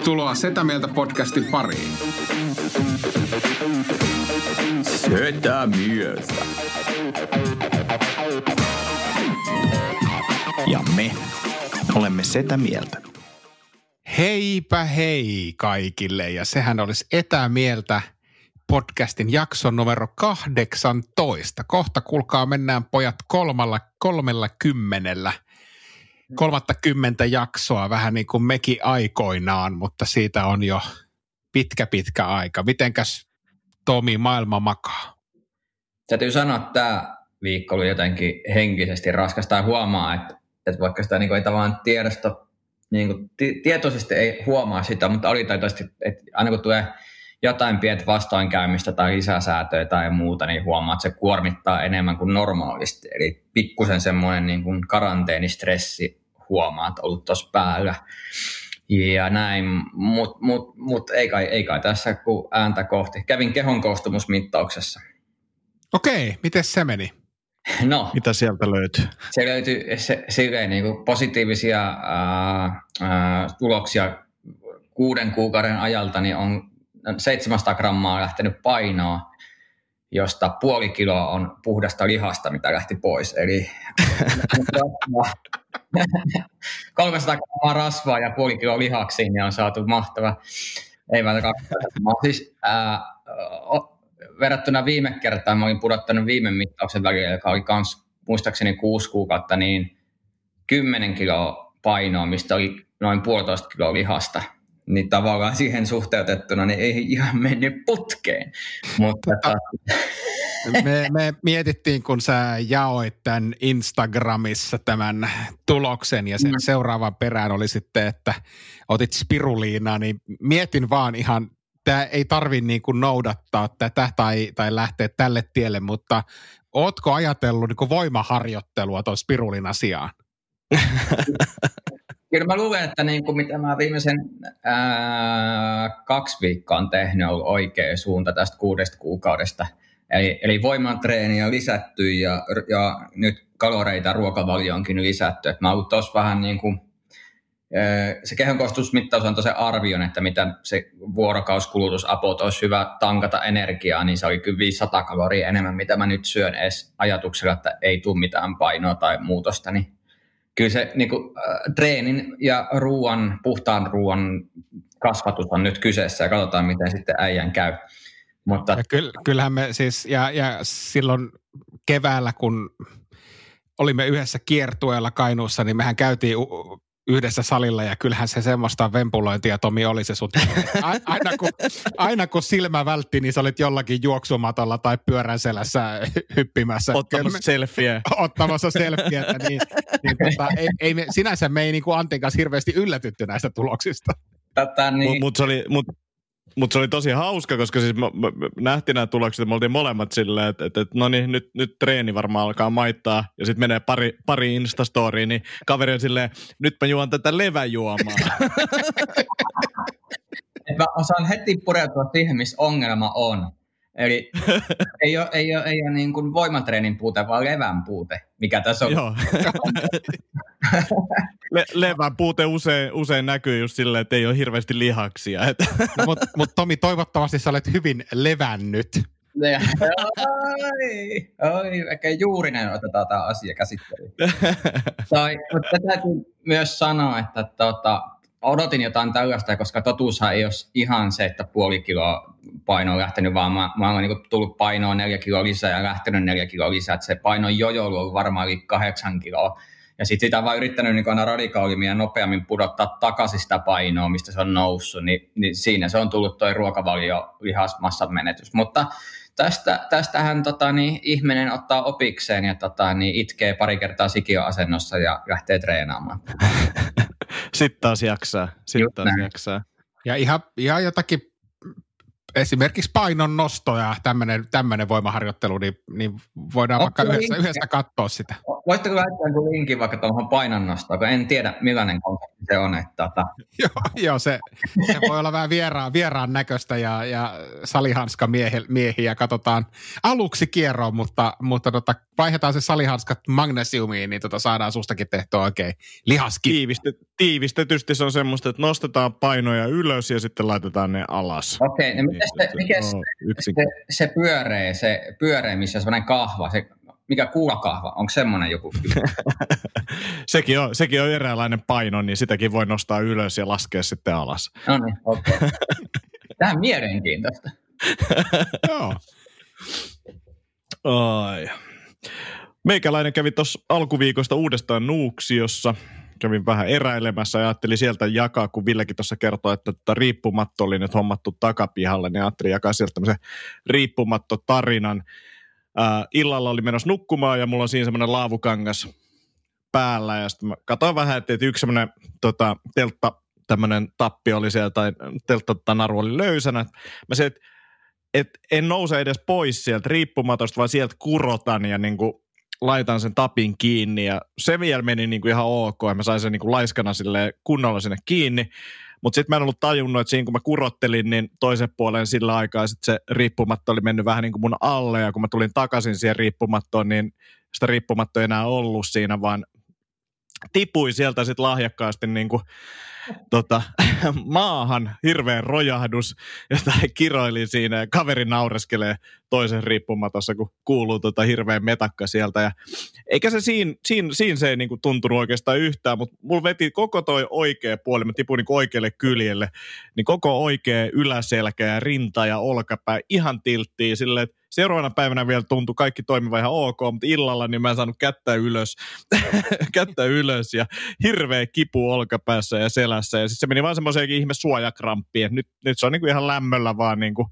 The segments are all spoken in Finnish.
Tervetuloa Setä Mieltä podcastin pariin. Setä Mieltä. Ja me olemme Setä Mieltä. Heipä hei kaikille ja sehän olisi etämieltä podcastin jakson numero 18. Kohta kuulkaa mennään pojat kolmalla, kolmella kymmenellä – kymmentä jaksoa vähän niin kuin mekin aikoinaan, mutta siitä on jo pitkä pitkä aika. Mitenkäs Tomi maailma makaa? Täytyy sanoa, että tämä viikko oli jotenkin henkisesti raskas tai huomaa, että, että vaikka sitä niin ei tavallaan tiedosta, niin kuin, tietoisesti ei huomaa sitä, mutta oli taitoisesti, että aina kun tulee jotain pientä vastoinkäymistä tai lisäsäätöä tai muuta, niin huomaa, että se kuormittaa enemmän kuin normaalisti. Eli pikkusen semmoinen niin kuin karanteenistressi huomaa, että ollut tuossa päällä. Ja näin, mutta mut, mut ei, kai, ei kai tässä kuin ääntä kohti. Kävin kehon koostumusmittauksessa. Okei, miten se meni? No, Mitä sieltä löytyy? Se löytyy se, silleen, niin kuin positiivisia ää, ää, tuloksia kuuden kuukauden ajalta, niin on 700 grammaa lähtenyt painoa josta puoli kiloa on puhdasta lihasta, mitä lähti pois. Eli 300 grammaa rasvaa ja puoli kiloa lihaksiin niin on saatu mahtava. Ei välttämättä siis, ää, verrattuna viime kertaan, mä olin pudottanut viime mittauksen välillä, joka oli kans, muistaakseni kuusi kuukautta, niin 10 kiloa painoa, mistä oli noin puolitoista kiloa lihasta – niin tavallaan siihen suhteutettuna niin ei ihan mennyt putkeen. Mutta me, me mietittiin, kun sä jaoit tämän Instagramissa tämän tuloksen ja sen mm. seuraavan perään oli sitten, että otit spiruliinaa, niin mietin vaan ihan, tämä ei tarvi niin kuin noudattaa tätä tai, tai lähteä tälle tielle, mutta ootko ajatellut niin kuin voimaharjoittelua tuon spirulin asiaan? Kyllä mä luulen, että niin kuin mitä mä viimeisen ää, kaksi viikkoa on tehnyt, on oikea suunta tästä kuudesta kuukaudesta. Eli, eli voimantreeni on lisätty ja, ja nyt kaloreita ruokavalioonkin lisätty. Et mä oon tuossa vähän niin kuin, se kehonkostusmittaus on tosiaan arvion, että mitä se vuorokauskulutus apot olisi hyvä tankata energiaa, niin se oli kyllä 500 kaloria enemmän, mitä mä nyt syön edes ajatuksella, että ei tule mitään painoa tai muutosta, niin kyllä se niin kuin, äh, treenin ja ruoan, puhtaan ruoan kasvatus on nyt kyseessä ja katsotaan, miten sitten äijän käy. Mutta... Ja kyllähän me siis, ja, ja silloin keväällä, kun olimme yhdessä kiertueella Kainuussa, niin mehän käytiin yhdessä salilla ja kyllähän se semmoista vempulointia Tomi oli se sut. Aina kun, aina kun silmä vältti, niin sä olit jollakin juoksumatolla tai pyörän selässä hyppimässä. Ottamassa selfieä. Ottamassa selfieä, niin, niin tota, ei, ei me, sinänsä me ei niin kuin Antin kanssa hirveästi yllätytty näistä tuloksista. Tätä niin. Mutta mut se oli, mut, mutta se oli tosi hauska, koska siis me, me, me nähtiin nämä tulokset, me oltiin molemmat silleen, että, että, että no niin, nyt, nyt treeni varmaan alkaa maittaa, ja sitten menee pari, pari Instastoriin, niin kaveri on silleen, nyt mä juon tätä leväjuomaa. mä osaan heti pureutua siihen, missä ongelma on. Eli ei ole, ei ole, ei ole niin kuin voimatreenin puute, vaan levän puute, mikä tässä on. Joo. Le- levän puute usein, usein näkyy just silleen, että ei ole hirveästi lihaksia. No, Mutta mut Tomi, toivottavasti sä olet hyvin levännyt. oi, oi, ehkä juuri näin otetaan tämä asia käsittelyyn. tai, mutta täytyy myös sanoa, että tota, odotin jotain tällaista, koska totuushan ei ole ihan se, että puoli kiloa paino on lähtenyt, vaan mä, mä olen niin tullut painoa neljä kiloa lisää ja lähtenyt neljä kiloa lisää. Että se paino jojo on ollut varmaan yli kahdeksan kiloa. Ja sitten sitä on vaan yrittänyt niin aina radikaalimmin ja nopeammin pudottaa takaisin sitä painoa, mistä se on noussut, niin, niin siinä se on tullut tuo ruokavalio lihasmassan menetys. Mutta tästä, tästähän tota, niin, ihminen ottaa opikseen ja tota, niin, itkee pari kertaa sikioasennossa ja lähtee treenaamaan. Sitten taas jaksaa. Sitten taas jaksaa. Ja ihan, ihan jotakin esimerkiksi painon nosto ja tämmöinen voimaharjoittelu, niin, niin voidaan Onko vaikka yhdessä, yhdessä katsoa sitä. Voisitteko laittaa jonkun linkin vaikka tuohon painonnostoon, kun en tiedä millainen konsepti se on. Että, tota. joo, joo se, se, voi olla vähän vieraan, vieraan näköistä ja, ja salihanska miehi, miehiä katsotaan aluksi kierroon, mutta, mutta tota, vaihdetaan se salihanskat magnesiumiin, niin tota saadaan sustakin tehtyä oikein lihaski. Tiivistet, tiivistetysti se on semmoista, että nostetaan painoja ylös ja sitten laitetaan ne alas. Okei, okay, no mikä, se, mikä se, se, se, pyöreä, se pyöreä, missä on semmoinen kahva, se mikä kuulakahva, onko semmoinen joku? sekin, on, sekin on eräänlainen paino, niin sitäkin voi nostaa ylös ja laskea sitten alas. No niin, okei. Okay. Tähän mielenkiintoista. Joo. Ai. Meikäläinen kävi tuossa alkuviikosta uudestaan Nuuksiossa. Kävin vähän eräilemässä ja ajattelin sieltä jakaa, kun Villekin tuossa kertoi, että tota riippumatto oli nyt hommattu takapihalle, niin ajattelin jakaa sieltä tämmöisen riippumatto-tarinan. Uh, illalla oli menossa nukkumaan ja mulla on siinä semmoinen laavukangas päällä ja sitten mä katsoin vähän, että, yksi semmoinen tota, teltta, tämmöinen tappi oli siellä tai teltta naru oli löysänä. Mä se, että et en nouse edes pois sieltä riippumatosta, vaan sieltä kurotan ja niin kuin laitan sen tapin kiinni ja se vielä meni niin kuin ihan ok ja mä sain sen niin kuin laiskana sille kunnolla sinne kiinni. Mutta sitten mä en ollut tajunnut, että siinä kun mä kurottelin, niin toisen puolen sillä aikaa sit se riippumatto oli mennyt vähän niin kuin mun alle, ja kun mä tulin takaisin siihen riippumattoon, niin sitä riippumattoa ei enää ollut siinä, vaan tipui sieltä sitten lahjakkaasti niin kuin tota, maahan hirveän rojahdus, jota kiroili siinä ja kaveri naureskelee toisen riippumatossa, kun kuuluu tota hirveän metakka sieltä. Ja eikä se siinä, siinä, siinä se ei niinku tuntunut oikeastaan yhtään, mutta mulla veti koko toi oikea puoli, mä tipuin niinku oikealle kyljelle, niin koko oikea yläselkä ja rinta ja olkapää ihan tilttiin silleen, että seuraavana päivänä vielä tuntui kaikki toimiva ihan ok, mutta illalla niin mä en saanut kättä ylös, kättä ylös ja hirveä kipu olkapäässä ja selässä. Ja sitten se meni vaan semmoiseenkin ihme suojakramppiin, että nyt, nyt se on niinku ihan lämmöllä vaan niinku,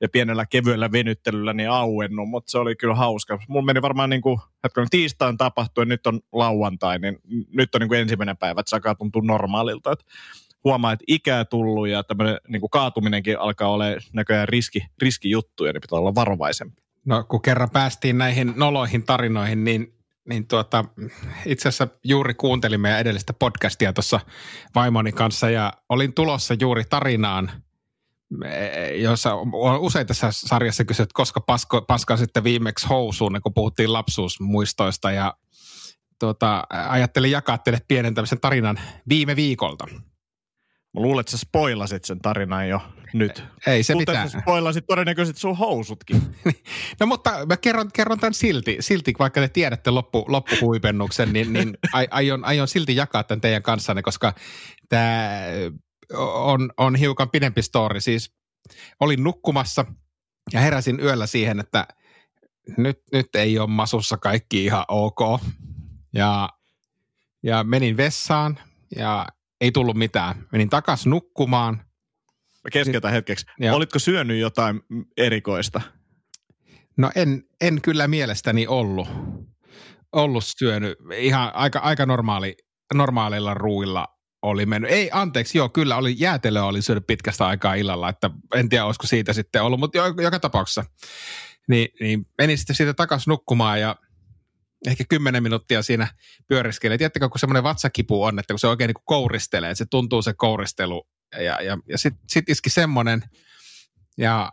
ja pienellä kevyellä venyttelyllä niin auennut, mutta se oli kyllä hauska. Mulla meni varmaan niin kuin, kun tiistain tapahtui ja nyt on lauantai, niin nyt on niin kuin ensimmäinen päivä, että se alkaa tuntua normaalilta. Että huomaa, että ikää tullut ja tämmöinen niin kuin kaatuminenkin alkaa olla näköjään riski, riskijuttuja, niin pitää olla varovaisempi. No kun kerran päästiin näihin noloihin tarinoihin, niin, niin tuota, itse asiassa juuri kuuntelin meidän edellistä podcastia tuossa vaimoni kanssa ja olin tulossa juuri tarinaan, jossa on usein tässä sarjassa kysyt, koska pasko, paska sitten viimeksi housuun, kun puhuttiin lapsuusmuistoista ja tuota, ajattelin jakaa teille pienen tämmöisen tarinan viime viikolta. Mä luulen, että sä spoilasit sen tarinan jo nyt. Ei se Mutta mitään. sä spoilasit todennäköisesti sun housutkin. no mutta mä kerron, kerron tämän silti, silti vaikka te tiedätte loppu, loppuhuipennuksen, niin, niin aion, aion silti jakaa tämän teidän kanssanne, koska tämä on, on hiukan pidempi story. Siis olin nukkumassa ja heräsin yöllä siihen, että nyt, nyt ei ole masussa kaikki ihan ok. Ja, ja menin vessaan ja ei tullut mitään. Menin takas nukkumaan. Mä keskeytän hetkeksi. Ja. Olitko syönyt jotain erikoista? No en, en kyllä mielestäni ollut. Ollut syönyt ihan aika, aika normaali, normaalilla ruuilla oli mennyt. Ei, anteeksi, joo, kyllä oli jäätelöä oli syönyt pitkästä aikaa illalla, että en tiedä, olisiko siitä sitten ollut, mutta joka tapauksessa. Niin, niin menin sitten siitä takaisin nukkumaan ja ehkä kymmenen minuuttia siinä pyöriskelee. Tiedättekö, kun semmoinen vatsakipu on, että kun se oikein niin kuin kouristelee, että se tuntuu se kouristelu. Ja, ja, ja sitten sit iski semmoinen, ja,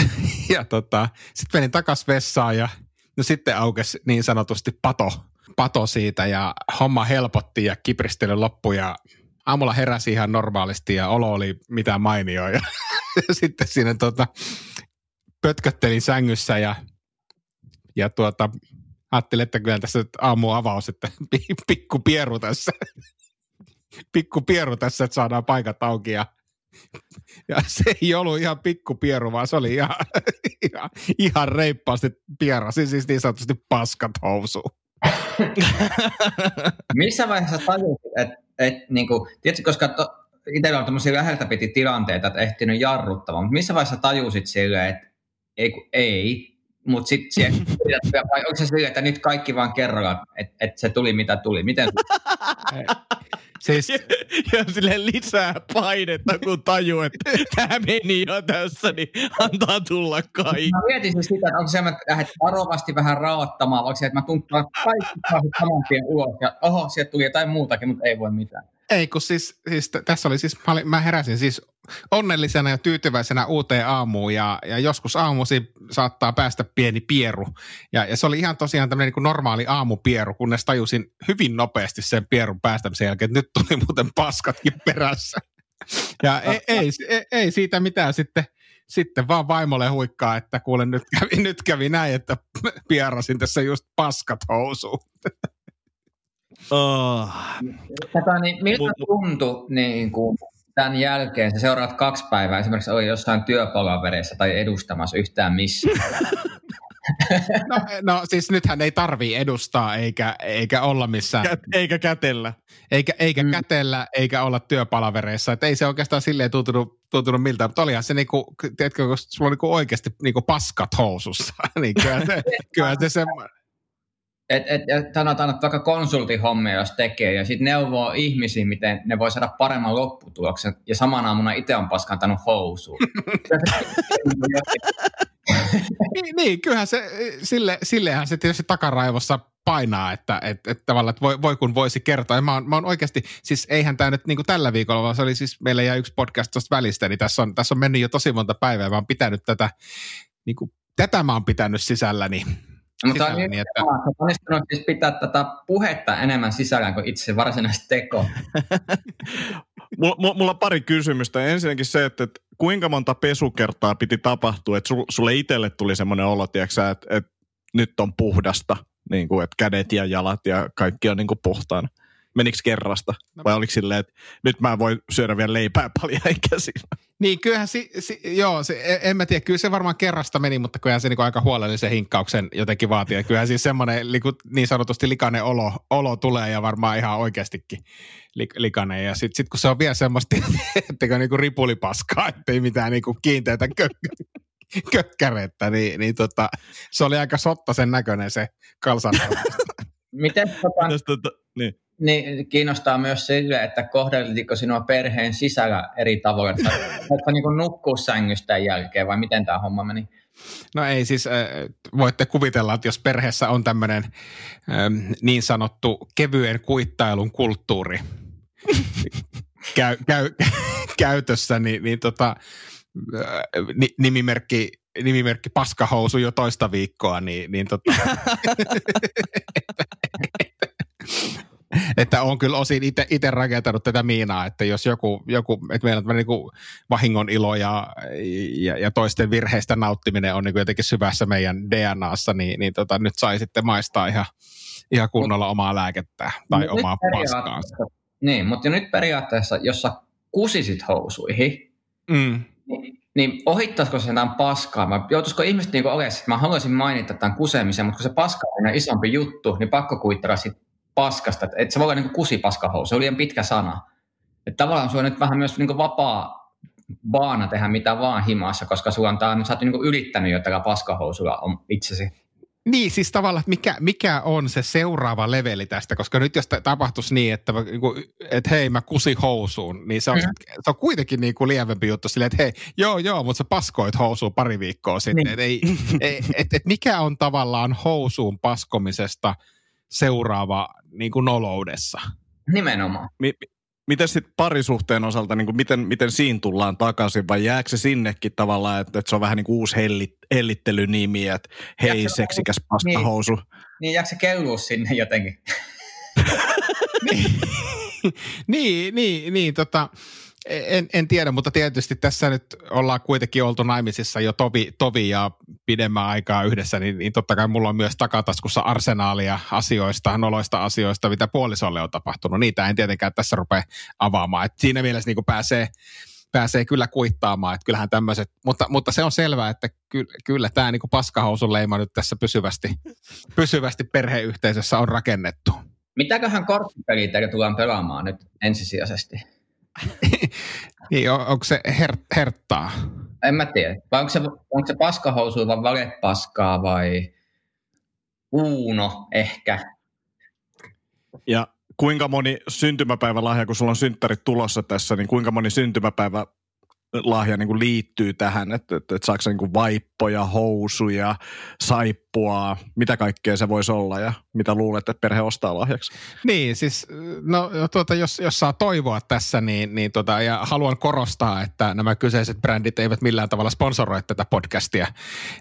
ja tota, sitten menin takas vessaan ja no sitten aukesi niin sanotusti pato, pato siitä ja homma helpotti ja kipristely loppui ja aamulla heräsi ihan normaalisti ja olo oli mitä mainio ja, ja sitten siinä tota, pötköttelin sängyssä ja, ja tuota, ajattelin, että kyllä tässä aamu avaus, että pikku pieru tässä. pikku pieru tässä, että saadaan paikat auki ja ja se ei ollut ihan pikku pieru, vaan se oli ihan, ihan, ihan reippaasti pierasi, siis niin sanotusti paskat housuun. Missä vaiheessa tajusit, että et, niinku, tiedätkö, koska to, itsellä on tämmöisiä läheltä piti tilanteita, että ehtinyt jarruttamaan, mutta missä vaiheessa tajusit silleen, että ei, ei mutta sitten vai onko se sille, että nyt kaikki vaan kerralla, että et se tuli mitä tuli? Miten? Siis... Ja, ja sille lisää painetta, kun tajuu, että tämä meni jo tässä, niin antaa tulla kaikki. Mä mietin siis sitä, että onko se, että lähdet varovasti vähän raottamaan, vaikka se, että mä tuntuu kaikki saman tien ulos, ja oho, sieltä tuli jotain muutakin, mutta ei voi mitään. Ei, kun siis, siis tässä oli siis, mä, olin, mä heräsin siis onnellisena ja tyytyväisenä uuteen aamuun ja, ja joskus aamusi saattaa päästä pieni pieru. Ja, ja se oli ihan tosiaan tämmöinen niin normaali aamupieru, kunnes tajusin hyvin nopeasti sen pierun päästämisen jälkeen, että nyt tuli muuten paskatkin perässä. Ja ei, ei, ei, ei siitä mitään sitten, sitten vaan vaimolle huikkaa, että kuule nyt kävi, nyt kävi näin, että pierasin tässä just paskat housuun. Oh. Tätä, niin, miltä Mut, tuntui niin kuin, tämän jälkeen, se seuraavat kaksi päivää, esimerkiksi oli jossain työpalavereissa tai edustamassa yhtään missä? no, no siis nythän ei tarvii edustaa eikä, eikä olla missään. Kä, eikä kätellä. Eikä, eikä mm. kätellä eikä olla työpalavereissa. Et ei se oikeastaan silleen tuntunut, tuntunut miltä, mutta olihan se niinku, tiedätkö, kun sulla on niinku oikeasti niinku paskat housussa, niin kyllä se, kyllä se semmoinen et, et, et sanotaan, että vaikka konsultihommia jos tekee ja sitten neuvoo ihmisiä, miten ne voi saada paremman lopputuloksen ja samana aamuna itse on paskantanut housuun. niin, niin, kyllähän se, sille, sillehän se tietysti takaraivossa painaa, että, että, että tavallaan, että voi, voi kun voisi kertoa. Ja mä oon, mä oon oikeasti, siis eihän tämä nyt niin kuin tällä viikolla, vaan se oli siis, meillä jäi yksi podcast tuosta välistä, niin tässä on, tässä on mennyt jo tosi monta päivää, mä oon pitänyt tätä, niin kuin, tätä mä oon pitänyt sisälläni No, mutta sisällä, niin, että... on onnistunut siis pitää tätä puhetta enemmän sisällään kuin itse varsinaisesti teko. mulla, mulla on pari kysymystä. Ensinnäkin se, että, että kuinka monta pesukertaa piti tapahtua, että sulle itselle tuli semmoinen olo, tiiäksä, että, että nyt on puhdasta, niin kuin, että kädet ja jalat ja kaikki on niin kuin puhtaana menikö kerrasta? No. Vai oliko silleen, että nyt mä voin syödä vielä leipää paljon käsin? Niin, kyllähän si, si, joo, se, e, en mä tiedä, kyllä se varmaan kerrasta meni, mutta kyllähän se niinku aika huolellisen hinkkauksen jotenkin vaatii. Kyllähän siis semmoinen niin sanotusti likainen olo, olo tulee ja varmaan ihan oikeastikin li, likainen. Ja sitten sit kun se on vielä semmoista, että niinku ripulipaskaa, ettei mitään niinku kiinteitä kö- kökkärettä, niin, niin tota, se oli aika sotta sen näköinen se kalsan. Miten tota, niin niin, kiinnostaa myös sille, että kohdeltiko sinua perheen sisällä eri tavoin. Oletko niin nukkua sängystä jälkeen vai miten tämä homma meni? No ei siis, äh, voitte kuvitella, että jos perheessä on tämmöinen ähm, niin sanottu kevyen kuittailun kulttuuri käy, käy, käytössä, niin, niin tota, äh, nimimerkki nimimerkki paskahousu jo toista viikkoa, niin, niin tota, että on kyllä osin itse rakentanut tätä miinaa, että jos joku, joku että meillä on niin vahingon ilo ja, ja, ja, toisten virheistä nauttiminen on niin jotenkin syvässä meidän DNAssa, niin, niin tota, nyt sai sitten maistaa ihan, ihan kunnolla omaa lääkettä tai Mut omaa paskaansa. Niin, mutta nyt periaatteessa, jos sä kusisit housuihin, mm. niin, niin ohittaisiko se tämän paskaa? Vai joutuisiko ihmiset niin olemaan, että mä haluaisin mainita tämän kusemisen, mutta kun se paska on isompi juttu, niin pakko kuittaa sitten paskasta, että et se voi olla niin kusipaskahousu, se oli liian pitkä sana. Että tavallaan sulla on nyt vähän myös niin vapaa baana tehdä mitä vaan himassa, koska sulla on tää, sä oot niin ylittänyt jo tällä paskahousulla itsesi. Niin, siis tavallaan, että mikä, mikä on se seuraava leveli tästä, koska nyt jos tapahtuisi niin, että, niinku, että hei mä kusi housuun, niin se on, mm. se on kuitenkin niin kuin lievempi juttu silleen, että hei, joo joo, mutta sä paskoit housuun pari viikkoa sitten. Niin. Et, ei, et, et, et mikä on tavallaan housuun paskomisesta seuraava niin kuin noloudessa. Nimenomaan. Mi- miten sitten parisuhteen osalta, niin kuin miten, miten siinä tullaan takaisin vai jääkö se sinnekin tavallaan, että, että se on vähän niin kuin uusi hellit, hellittelynimi, että hei se, seksikäs pastahousu. Niin, niin jääkö se kellua sinne jotenkin? niin, niin, niin, niin tota, en, en tiedä, mutta tietysti tässä nyt ollaan kuitenkin oltu naimisissa jo tovi, tovi ja pidemmän aikaa yhdessä, niin, niin totta kai mulla on myös takataskussa arsenaalia asioista, noloista asioista, mitä puolisolle on tapahtunut. Niitä en tietenkään tässä rupea avaamaan. Et siinä mielessä niin pääsee, pääsee kyllä kuittaamaan, että kyllähän tämmöiset, mutta, mutta se on selvää, että ky, kyllä tämä niin paskahousun leima nyt tässä pysyvästi, pysyvästi perheyhteisössä on rakennettu. Mitäköhän korttipeliä tullaan pelaamaan nyt ensisijaisesti? niin, on, onko se her, herttaa? En mä tiedä. Vai onko se, onko se paskahousu vai valepaskaa vai uuno ehkä? Ja kuinka moni syntymäpäivälahja, kun sulla on synttärit tulossa tässä, niin kuinka moni syntymäpäivä lahja niin kuin liittyy tähän, että, että, että saako niin kuin vaippoja, housuja, saippua, mitä kaikkea se voisi olla ja mitä luulet, että perhe ostaa lahjaksi? Niin, siis no, tuota, jos, jos saa toivoa tässä, niin, niin tota, ja haluan korostaa, että nämä kyseiset brändit eivät millään tavalla sponsoroi tätä podcastia,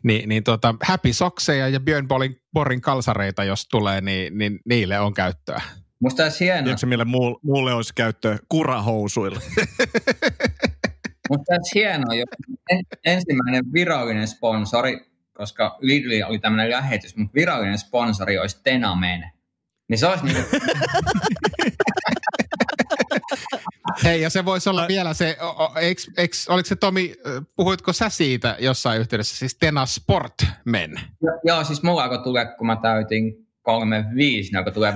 niin, niin tota, Happy Sokseja ja Björn Borin kalsareita, jos tulee, niin, niin niille on käyttöä. Musta olisi hienoa. Tiedätkö, mille muulle olisi käyttöä? Kurahousuilla. Mutta tässä hienoa, jos ensimmäinen virallinen sponsori, koska Lidl oli tämmöinen lähetys, mutta virallinen sponsori olisi Tenamen. Niin se olisi niin Hei, ja se voisi olla vielä se, eikö, eikö, oliko se Tomi, puhuitko sä siitä jossain yhteydessä, siis Tena Sportmen? Joo, joo siis mulla alkoi tulla, kun mä täytin 35, joka tulee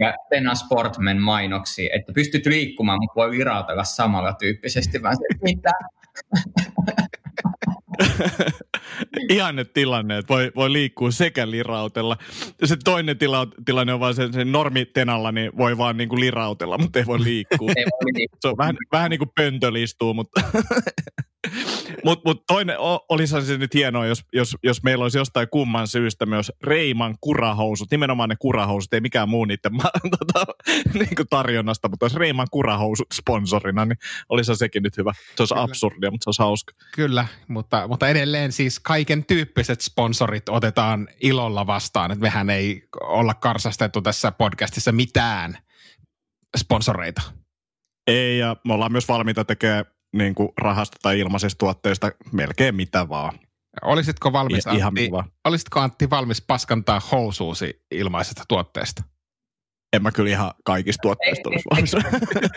ja Tena Sportman mainoksi, että pystyt liikkumaan, mutta voi virautella samalla tyyppisesti, vaan se, mitä? Ihanne tilanne, että voi, voi liikkua sekä lirautella. Se toinen tila, tilanne on vaan se, se normitenalla, niin voi vaan niin kuin lirautella, mutta ei voi liikkua. ei voi liikkua. Se on vähän, vähän niin kuin pöntölistuu, mutta Mutta mut toinen, olisi se nyt hienoa, jos, jos, jos meillä olisi jostain kumman syystä myös Reiman kurahousut, nimenomaan ne kurahousut, ei mikään muu niiden tota, niin kuin tarjonnasta, mutta olisi Reiman kurahousut sponsorina, niin olisi sekin nyt hyvä. Se olisi Kyllä. absurdia, mutta se olisi hauska. Kyllä, mutta, mutta edelleen siis kaiken tyyppiset sponsorit otetaan ilolla vastaan, että mehän ei olla karsastettu tässä podcastissa mitään sponsoreita. Ei, ja me ollaan myös valmiita tekemään niin kuin rahasta tai ilmaisista tuotteista melkein mitä vaan. Olisitko valmis, I, Antti, olisitko Antti valmis paskantaa housuusi ilmaisesta tuotteesta? En mä kyllä ihan kaikista tuotteista olisi valmis.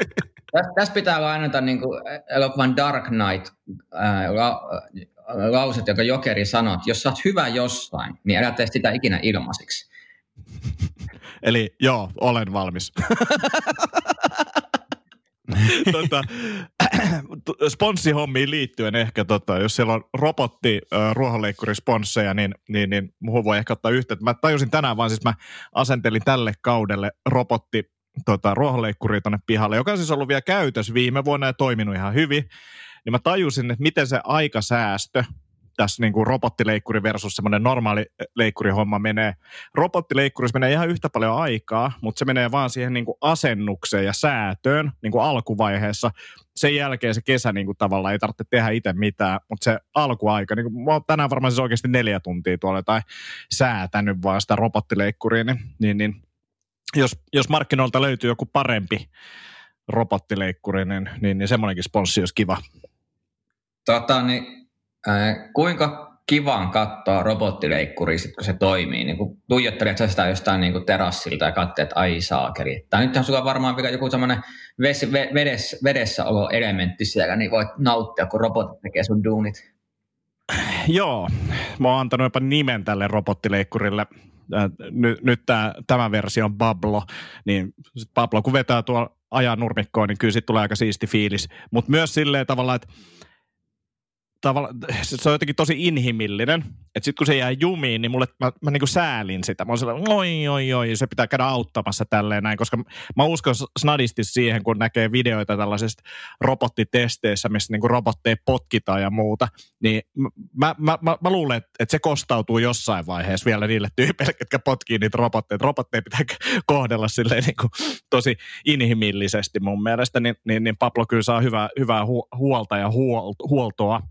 Tässä pitää lainata niin kuin elokuvan Dark Knight ää, la, lauset, joka Jokeri sanoo, että jos sä oot hyvä jossain, niin älä tee sitä ikinä ilmaisiksi. Eli joo, olen valmis. tota, sponssihommiin liittyen ehkä, tota, jos siellä on robotti äh, ruohonleikkurisponsseja, niin, niin, niin muuhun voi ehkä ottaa yhteyttä. Mä tajusin tänään vaan, siis mä asentelin tälle kaudelle robotti tota, ruohonleikkuri tuonne pihalle, joka on siis ollut vielä käytös viime vuonna ja toiminut ihan hyvin. Niin mä tajusin, että miten se aikasäästö tässä niin kuin robottileikkuri versus semmoinen normaali leikkurihomma menee. Robottileikkurissa menee ihan yhtä paljon aikaa, mutta se menee vaan siihen niin kuin asennukseen ja säätöön niin kuin alkuvaiheessa. Sen jälkeen se kesä niin kuin tavallaan ei tarvitse tehdä itse mitään, mutta se alkuaika, niin kuin, mä oon tänään varmaan siis oikeasti neljä tuntia tuolla tai säätänyt vaan sitä robottileikkuriin, niin, niin, niin jos, jos markkinoilta löytyy joku parempi robottileikkuri, niin, niin, niin semmoinenkin sponssi olisi kiva. Tota, niin kuinka kivaan katsoa robottileikkuri, sit, kun se toimii? Niin kun tuijottelet sä sitä jostain niin kuin terassilta ja katseet, että ai saakeri. Tai nythän sulla on varmaan vielä joku semmoinen vedessä, vedessä olo elementti siellä, niin voit nauttia, kun robotit tekee sun duunit. Joo, mä oon antanut jopa nimen tälle robottileikkurille. Nyt, nyt tää, tämä versio on Pablo, niin Pablo kun vetää tuolla ajan nurmikkoon, niin kyllä siitä tulee aika siisti fiilis. Mutta myös silleen tavallaan, että tavalla, se on jotenkin tosi inhimillinen. Että sitten kun se jää jumiin, niin mulle, mä, mä niinku säälin sitä. Mä oon sellainen, oi, oi, oi, se pitää käydä auttamassa tälleen näin, koska mä uskon snadisti siihen, kun näkee videoita tällaisista robottitesteissä, missä niinku robotteja potkitaan ja muuta, niin mä, mä, mä, mä luulen, että, se kostautuu jossain vaiheessa vielä niille tyypeille, jotka potkii niitä robotteja. Robotteja pitää kohdella silleen niinku tosi inhimillisesti mun mielestä, niin, niin, niin Pablo kyllä saa hyvää, hyvää huolta ja huoltoa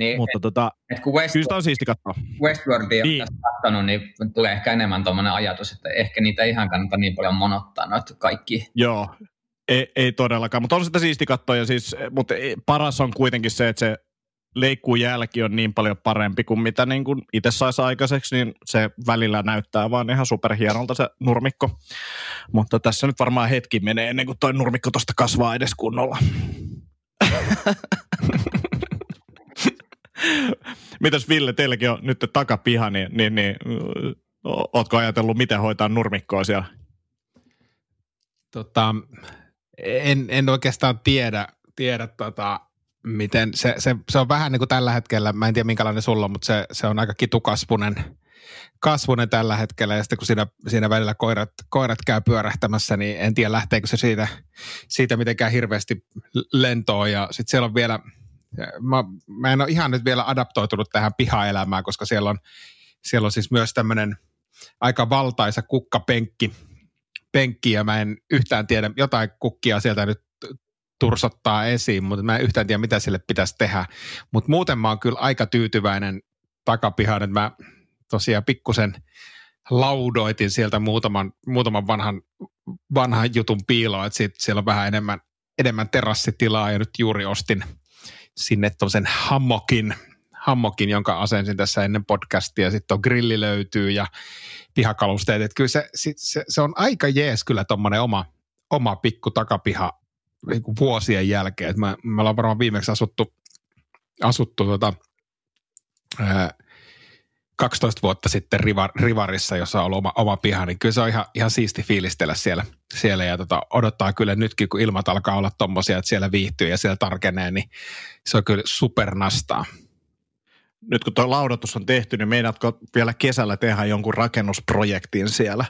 niin, Mutta et, tota, et kun West, kyllä sitä on siisti katsoa. Westworldia niin. on katsonut, niin tulee ehkä enemmän tuommoinen ajatus, että ehkä niitä ihan kannata niin paljon monottaa noita kaikki. Joo, ei, ei todellakaan, mutta on sitä siisti katsoa. Ja siis, mutta paras on kuitenkin se, että se leikkuun jälki on niin paljon parempi kuin mitä niin kuin itse saisi aikaiseksi, niin se välillä näyttää vaan ihan superhienolta se nurmikko. Mutta tässä nyt varmaan hetki menee ennen kuin toi nurmikko tuosta kasvaa edes kunnolla. Mitäs Ville, teilläkin on nyt takapiha, niin, niin, niin ootko ajatellut, miten hoitaa nurmikkoa siellä? Tota, en, en oikeastaan tiedä, tiedä tota, miten se, se, se, on vähän niin kuin tällä hetkellä, mä en tiedä minkälainen sulla on, mutta se, se on aika kitukasvunen kasvunen tällä hetkellä ja sitten kun siinä, siinä välillä koirat, koirat käy pyörähtämässä, niin en tiedä lähteekö se siitä, siitä mitenkään hirveästi lentoon ja sitten siellä on vielä, mä, mä en ole ihan nyt vielä adaptoitunut tähän pihaelämään, koska siellä on, siellä on siis myös tämmöinen aika valtaisa kukkapenkki, penkki ja mä en yhtään tiedä, jotain kukkia sieltä nyt tursottaa esiin, mutta mä en yhtään tiedä, mitä sille pitäisi tehdä. Mutta muuten mä oon kyllä aika tyytyväinen takapihaan, että mä tosiaan pikkusen laudoitin sieltä muutaman, muutaman vanhan, vanhan jutun piiloa, että siellä on vähän enemmän, enemmän terassitilaa ja nyt juuri ostin sinne tuollaisen hammokin, hammokin, jonka asensin tässä ennen podcastia. Sitten on grilli löytyy ja pihakalusteet. Että kyllä se, se, se, on aika jees kyllä tuommoinen oma, oma pikku takapiha niin kuin vuosien jälkeen. Että me, me ollaan varmaan viimeksi asuttu, asuttu tota, ää, 12 vuotta sitten rivar, Rivarissa, jossa on ollut oma, oma piha, niin kyllä se on ihan, ihan siisti fiilistellä siellä, siellä ja tota, odottaa kyllä nytkin, kun ilmat alkaa olla tommosia, että siellä viihtyy ja siellä tarkenee, niin se on kyllä supernastaa. Nyt kun tuo laudatus on tehty, niin meinaatko vielä kesällä tehdä jonkun rakennusprojektin siellä?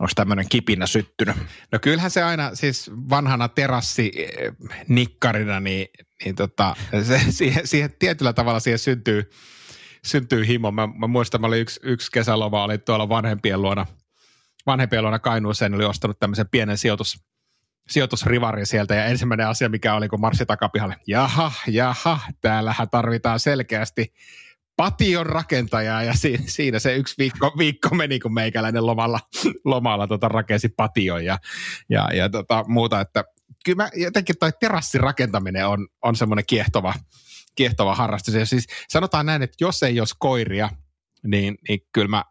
Onko tämmöinen kipinä syttynyt? No kyllähän se aina, siis vanhana terassi nikkarina, niin, niin tota, se, siihen, siihen, tietyllä tavalla siihen syntyy, syntyy himo. Mä, mä muistan, mä olin yksi, yksi kesäloma, oli tuolla vanhempien luona, vanhempien luona Kainuuseen, oli ostanut tämmöisen pienen sijoitus, sijoitusrivarin sieltä ja ensimmäinen asia, mikä oli, kun marssi takapihalle, jaha, jaha, täällähän tarvitaan selkeästi pation rakentajaa ja siinä, siinä se yksi viikko, viikko meni, kun meikäläinen lomalla, lomalla tota rakensi patioon ja, ja, ja tota muuta, että kyllä mä, jotenkin toi terassirakentaminen on, on semmoinen kiehtova, kiehtova harrastus. Ja siis sanotaan näin, että jos ei olisi koiria, niin, niin kyllä mä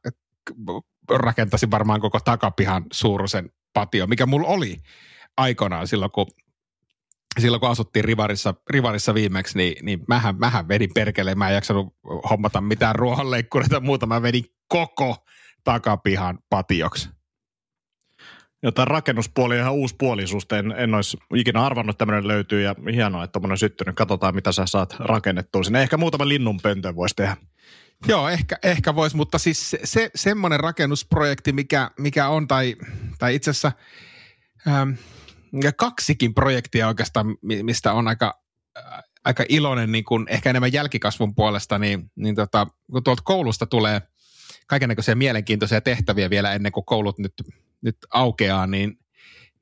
rakentaisin varmaan koko takapihan suuruisen patio, mikä mulla oli aikoinaan silloin, kun silloin kun asuttiin Rivarissa, Rivarissa viimeksi, niin, niin mähän, mähän vedin perkeleen. Mä en jaksanut hommata mitään ruohonleikkureita muuta. Mä vedin koko takapihan patioksi. Jotain rakennuspuoli ihan uusi puolisuus. En, en olisi ikinä arvannut, että tämmöinen löytyy ja hienoa, että tämmöinen syttynyt. Katsotaan, mitä sä saat rakennettua sinne. Ehkä muutama linnunpöntö voisi tehdä. Joo, ehkä, ehkä voisi, mutta siis se, se, semmoinen rakennusprojekti, mikä, mikä on, tai, tai itse asiassa ähm, kaksikin projektia oikeastaan, mistä on aika, äh, aika iloinen niin kuin ehkä enemmän jälkikasvun puolesta, niin, niin tota, kun tuolta koulusta tulee kaikenlaisia mielenkiintoisia tehtäviä vielä ennen kuin koulut nyt, nyt aukeaa, niin,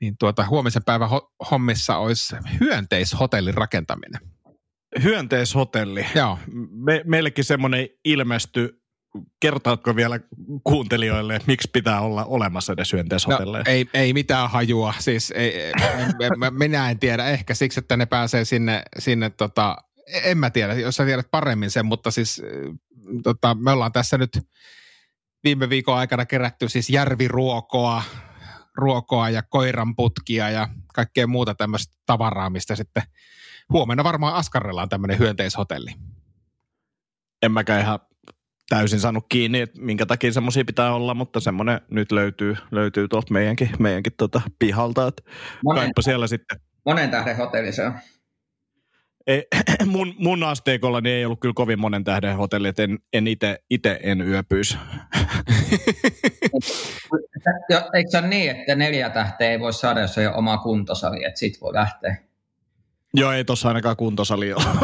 niin tuota, huomisen päivän hommissa olisi hyönteishotellin rakentaminen. Hyönteishotelli. Joo. Me, meillekin semmoinen ilmestyi kertoatko vielä kuuntelijoille, että miksi pitää olla olemassa edes hyönteishotelleja? No, ei, ei mitään hajua. Siis ei, ei, minä en tiedä. Ehkä siksi, että ne pääsee sinne, sinne tota, en mä tiedä, jos sä tiedät paremmin sen, mutta siis tota, me ollaan tässä nyt viime viikon aikana kerätty siis järviruokoa, ruokoa ja koiranputkia ja kaikkea muuta tämmöistä tavaraa, mistä sitten huomenna varmaan askarrellaan tämmöinen hyönteishotelli. En mäkään ihan täysin saanut kiinni, että minkä takia semmoisia pitää olla, mutta semmoinen nyt löytyy, löytyy tuolta meidänkin, meidänkin tota pihalta, että monen, siellä sitten. Monen tähden hotelli se on. Ei, mun, mun asteikolla niin ei ollut kyllä kovin monen tähden hotelli, että en, en ite, ite en yöpyisi. Eikö se ole niin, että neljä tähteä ei voi saada, jos ei ole oma kuntosali, että sit voi lähteä? Joo, ei tuossa ainakaan kuntosali ole.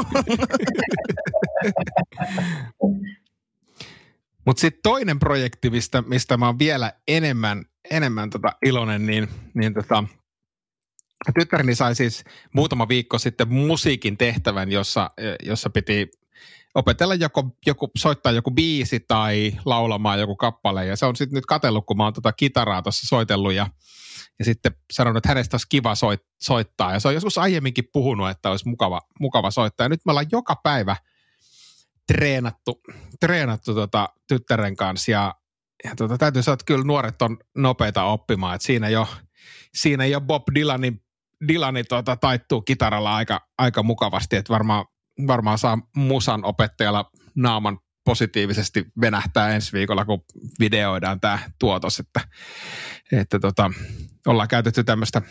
Mutta sitten toinen projekti, mistä, mistä mä oon vielä enemmän, enemmän tota iloinen, niin, niin tota, tyttäreni sai siis muutama viikko sitten musiikin tehtävän, jossa, jossa piti opetella joko, joku, soittaa joku biisi tai laulamaan joku kappale. Ja se on sitten nyt katsellut, kun mä oon tota kitaraa tuossa soitellut ja, ja sitten sanonut, että hänestä olisi kiva soit, soittaa. Ja se on joskus aiemminkin puhunut, että olisi mukava, mukava soittaa. Ja nyt me ollaan joka päivä – treenattu, treenattu tota, tyttären kanssa ja, ja tota, täytyy sanoa, että kyllä nuoret on nopeita oppimaan, että siinä jo, siinä jo Bob Dylanin, Dylani tota, taittuu kitaralla aika, aika mukavasti, että varmaan, varmaan saa musan opettajalla naaman positiivisesti venähtää ensi viikolla, kun videoidaan tämä tuotos, että, että tota, ollaan käytetty tämmöistä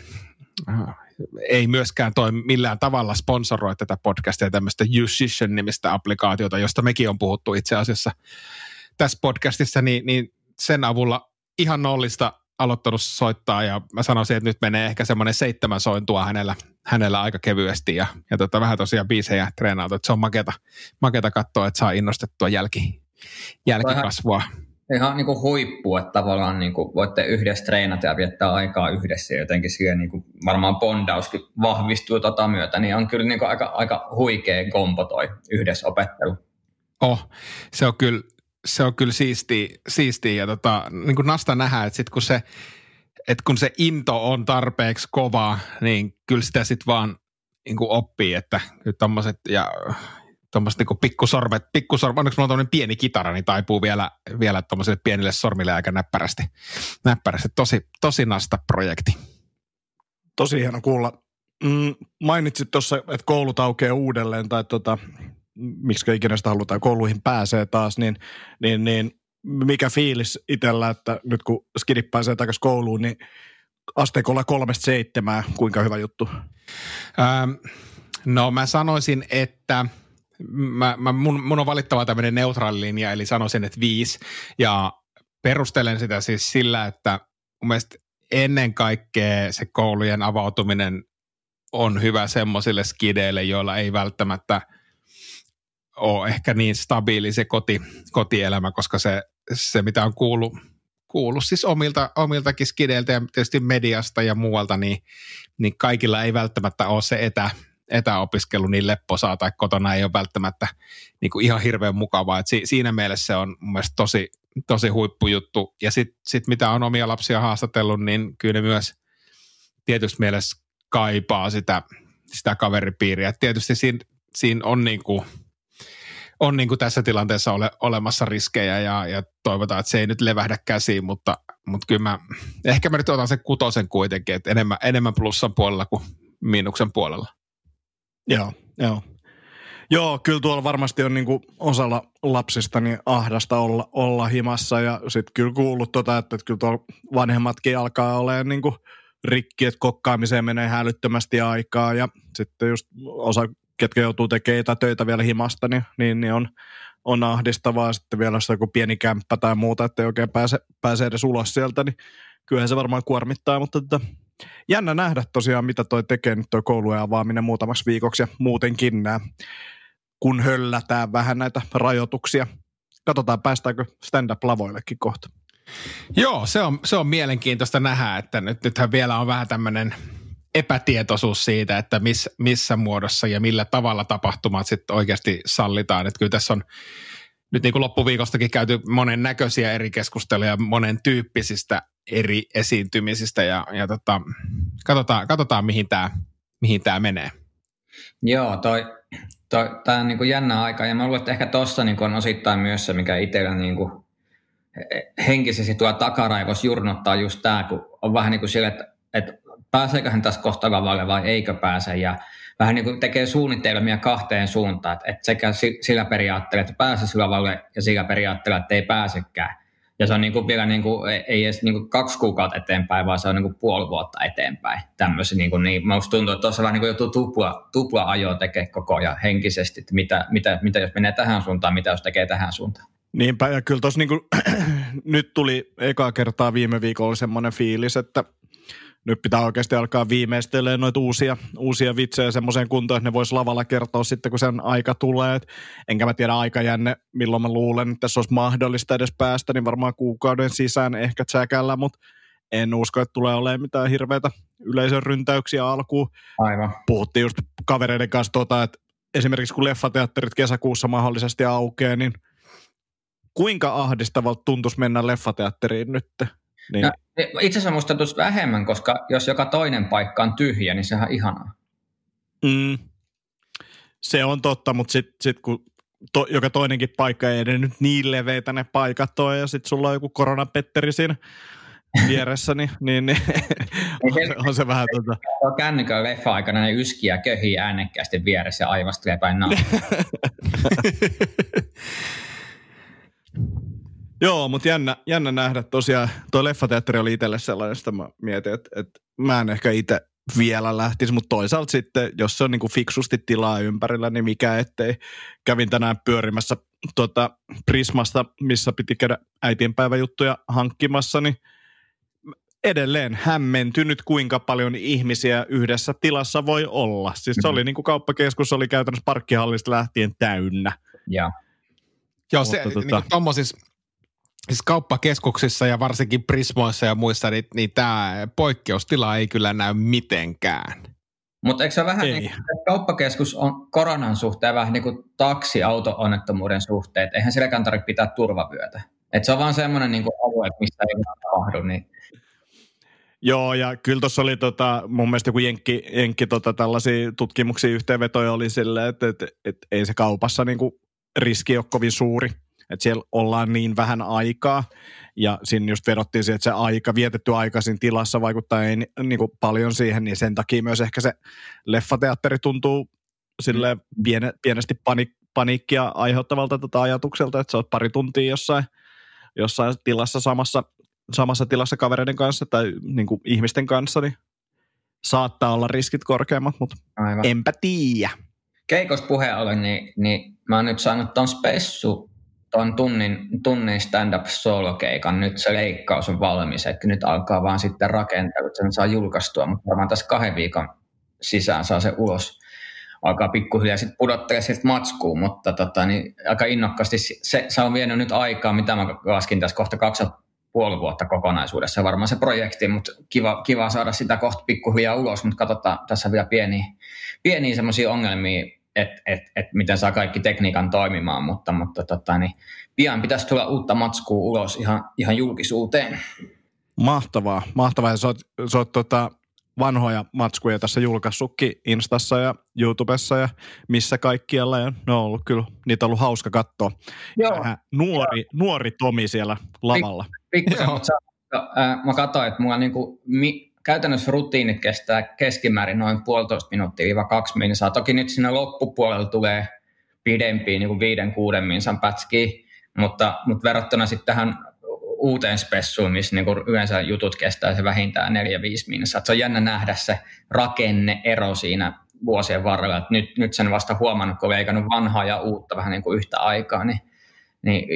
ei myöskään toi millään tavalla sponsoroi tätä podcastia tämmöistä Musician nimistä applikaatiota, josta mekin on puhuttu itse asiassa tässä podcastissa, niin, niin sen avulla ihan nollista aloittanut soittaa ja mä sanoisin, että nyt menee ehkä semmoinen seitsemän sointua hänellä, hänellä aika kevyesti ja, ja tota, vähän tosiaan biisejä treenautu, että se on maketa, maketa katsoa, että saa innostettua jälki, jälkikasvua. Ihan niin kuin huippu, että tavallaan niin kuin voitte yhdessä treenata ja viettää aikaa yhdessä ja jotenkin siihen niin kuin varmaan bondauskin vahvistuu tota myötä, niin on kyllä niin kuin aika, aika huikea kompo toi yhdessä opettelu. Oh, se on kyllä, se on kyllä siistiä, siistiä ja tota, niin kuin Nasta nähdään, että sit kun se, että kun se into on tarpeeksi kova, niin kyllä sitä sitten vaan niin kuin oppii, että tommoset ja tuommoiset niin pikkusormet, pikkusormet, onneksi mulla on pieni kitara, niin taipuu vielä, vielä tuommoiselle pienille sormille aika näppärästi. näppärästi. Tosi, tosi nasta projekti. Tosi hieno kuulla. Mm, mainitsit tuossa, että koulut aukeaa uudelleen, tai tota, miksi ikinä sitä halutaan, kouluihin pääsee taas, niin, niin, niin mikä fiilis itsellä, että nyt kun skidit pääsee takaisin kouluun, niin asteikolla kolmesta seitsemää, kuinka hyvä juttu? Ähm, no mä sanoisin, että mä, mä, mun, mun on valittava tämmöinen neutraali linja, eli sanoisin, että viisi, ja perustelen sitä siis sillä, että mun mielestä ennen kaikkea se koulujen avautuminen on hyvä semmoisille skideille, joilla ei välttämättä – ole ehkä niin stabiili se koti, kotielämä, koska se, se mitä on kuullut, kuullut siis omilta, omiltakin skideiltä ja tietysti mediasta ja muualta, niin, niin kaikilla ei välttämättä ole se etä, etäopiskelu niin lepposaa tai kotona ei ole välttämättä niin kuin ihan hirveän mukavaa. Et si, siinä mielessä se on mun tosi, tosi huippujuttu. Ja sitten sit mitä on omia lapsia haastatellut, niin kyllä ne myös tietysti mielessä kaipaa sitä, sitä kaveripiiriä. Et tietysti siinä, siinä on niin kuin – on niin kuin tässä tilanteessa ole, olemassa riskejä ja, ja toivotaan, että se ei nyt levähdä käsiin, mutta, mutta kyllä mä, ehkä mä nyt otan sen kutosen kuitenkin, että enemmän, enemmän plussan puolella kuin miinuksen puolella. Joo, joo. Joo, kyllä tuolla varmasti on niinku osalla lapsista niin ahdasta olla, olla himassa ja sitten kyllä kuullut tota, että, että kyllä tuolla vanhemmatkin alkaa olemaan niinku rikki, että kokkaamiseen menee hälyttömästi aikaa ja sitten just osa ketkä joutuu tekemään töitä vielä himasta, niin, niin, niin on, on ahdistavaa sitten vielä jos joku pieni kämppä tai muuta, että ei oikein pääse, pääse edes ulos sieltä, niin kyllähän se varmaan kuormittaa, mutta että tota, jännä nähdä tosiaan, mitä toi tekee nyt toi koulujen avaaminen muutamaksi viikoksi ja muutenkin nämä, kun höllätään vähän näitä rajoituksia. Katsotaan, päästäänkö stand-up-lavoillekin kohta. Joo, se on, se on mielenkiintoista nähdä, että nyt, nythän vielä on vähän tämmöinen epätietoisuus siitä, että miss, missä muodossa ja millä tavalla tapahtumat sitten oikeasti sallitaan. Että kyllä tässä on nyt niin kuin loppuviikostakin käyty monen näköisiä eri keskusteluja monen tyyppisistä eri esiintymisistä ja, ja tota, katsotaan, katsotaan, mihin tämä mihin tää menee. Joo, toi, toi, tämä on niin kuin jännä aika ja mä luulen, että ehkä tuossa niin on osittain myös se, mikä itsellä niin kuin henkisesti tuo takaraivos jurnottaa just tämä, kun on vähän niin kuin sille, että, että pääseekö hän tässä kohta lavalle vai eikö pääse. Ja vähän niin kuin tekee suunnitelmia kahteen suuntaan, että, sekä sillä periaatteella, että pääsee lavalle ja sillä periaatteella, että ei pääsekään. Ja se on niin kuin vielä niin kuin, ei edes niin kuin kaksi kuukautta eteenpäin, vaan se on niin kuin puoli vuotta eteenpäin. Tämmöisen, niin kuin, niin musta tuntuu, että tuossa vähän niin kuin joutuu tupla, tupla ajoa tekee koko ajan henkisesti, että mitä, mitä, mitä jos menee tähän suuntaan, mitä jos tekee tähän suuntaan. Niinpä, ja kyllä tuossa niin nyt tuli eka kertaa viime viikolla semmoinen fiilis, että nyt pitää oikeasti alkaa viimeistelemään noita uusia, uusia vitsejä semmoiseen kuntoon, että ne voisi lavalla kertoa sitten, kun sen aika tulee. Et enkä mä tiedä aikajänne, milloin mä luulen, että tässä olisi mahdollista edes päästä, niin varmaan kuukauden sisään ehkä tsäkällä, mutta en usko, että tulee olemaan mitään hirveitä yleisön ryntäyksiä alkuun. Aivan. Puhuttiin just kavereiden kanssa tota, että esimerkiksi kun leffateatterit kesäkuussa mahdollisesti aukeaa, niin kuinka ahdistavalta tuntuisi mennä leffateatteriin nyt? Niin. No, itse asiassa musta tuntuisi vähemmän, koska jos joka toinen paikka on tyhjä, niin sehän on ihanaa. Mm. Se on totta, mutta sitten sit kun to, joka toinenkin paikka ei edes nyt niin leveitä ne paikat ole, ja sitten sulla on joku koronapetteri siinä vieressä, niin, niin, niin on, on, se vähän tota... Kännykällä leffa-aikana ne yskiä köhii äänekkäästi vieressä ja aivastelee päin Joo, mutta jännä, jännä nähdä tosiaan. Tuo leffateatteri oli itselle sellainen, että mä mietin, että, että mä en ehkä itse vielä lähtisi, mutta toisaalta sitten, jos se on niin kuin fiksusti tilaa ympärillä, niin mikä ettei. Kävin tänään pyörimässä tuota Prismasta, missä piti käydä äitienpäiväjuttuja hankkimassa, niin edelleen hämmentynyt, kuinka paljon ihmisiä yhdessä tilassa voi olla. Siis se mm-hmm. oli niin kuin kauppakeskus oli käytännössä parkkihallista lähtien täynnä. Ja. Joo, se, tota... niin tommosissa, siis kauppakeskuksissa ja varsinkin Prismoissa ja muissa, niin, niin tämä poikkeustila ei kyllä näy mitenkään. Mutta eikö se vähän ei. niin kuin, kauppakeskus on koronan suhteen vähän niin kuin taksi-auto-onnettomuuden suhteen, eihän silläkään tarvitse pitää turvavyötä. Et se on vaan semmoinen niin alue, mistä ei tapahdu, niin Joo, ja kyllä tuossa oli tota, mun mielestä joku jenkki, jenkki tota, tällaisia tutkimuksia, yhteenvetoja oli silleen, että et, et, ei se kaupassa niinku riski ole kovin suuri, että siellä ollaan niin vähän aikaa, ja siinä just vedottiin siihen, että se aika, vietetty aika siinä tilassa vaikuttaa ei niinku paljon siihen, niin sen takia myös ehkä se leffateatteri tuntuu sille piene, pienesti pani, paniikkia aiheuttavalta tota ajatukselta, että sä oot pari tuntia jossain, jossain tilassa samassa samassa tilassa kavereiden kanssa tai niin kuin ihmisten kanssa, niin saattaa olla riskit korkeammat, mutta Aivan. enpä tiedä. Keikos puheen ollen, niin, niin mä oon nyt saanut ton spessu, ton tunnin, tunnin stand-up solo-keikan, nyt se leikkaus on valmis, että nyt alkaa vaan sitten rakentaa, että sen saa julkaistua, mutta varmaan tässä kahden viikon sisään saa se ulos. Alkaa pikkuhiljaa sitten pudottaa sieltä matskuun, mutta tota, niin aika innokkaasti se, se, on vienyt nyt aikaa, mitä mä laskin tässä kohta kaksi puoli vuotta kokonaisuudessa varmaan se projekti, mutta kiva, kiva saada sitä kohta pikkuhiljaa ulos, mutta katsotaan tässä vielä pieniä, pieniä semmoisia ongelmia, että et, et miten saa kaikki tekniikan toimimaan, mutta, mutta tota, niin pian pitäisi tulla uutta matskua ulos ihan, ihan julkisuuteen. Mahtavaa, mahtavaa. Ja sä oot, sä oot tota, vanhoja matskuja tässä julkaissutkin Instassa ja YouTubessa ja missä kaikkialla. Ja ne on ollut kyllä, niitä on ollut hauska katsoa. Joo. Vähän nuori, nuori Tomi siellä lavalla. Pikkusen, mutta äh, mä katsoin, että mulla niinku, mi, käytännössä rutiinit kestää keskimäärin noin puolitoista minuuttia kaksi minsaa. Toki nyt siinä loppupuolella tulee pidempiä, niin kuin viiden, kuuden minsan pätkiä, mutta, mutta verrattuna sitten tähän uuteen spessuun, missä niin yleensä jutut kestää se vähintään neljä, viisi minsaa. Se on jännä nähdä se rakenne-ero siinä vuosien varrella. Nyt, nyt sen vasta huomannut, kun on vanhaa ja uutta vähän niin kuin yhtä aikaa, niin niin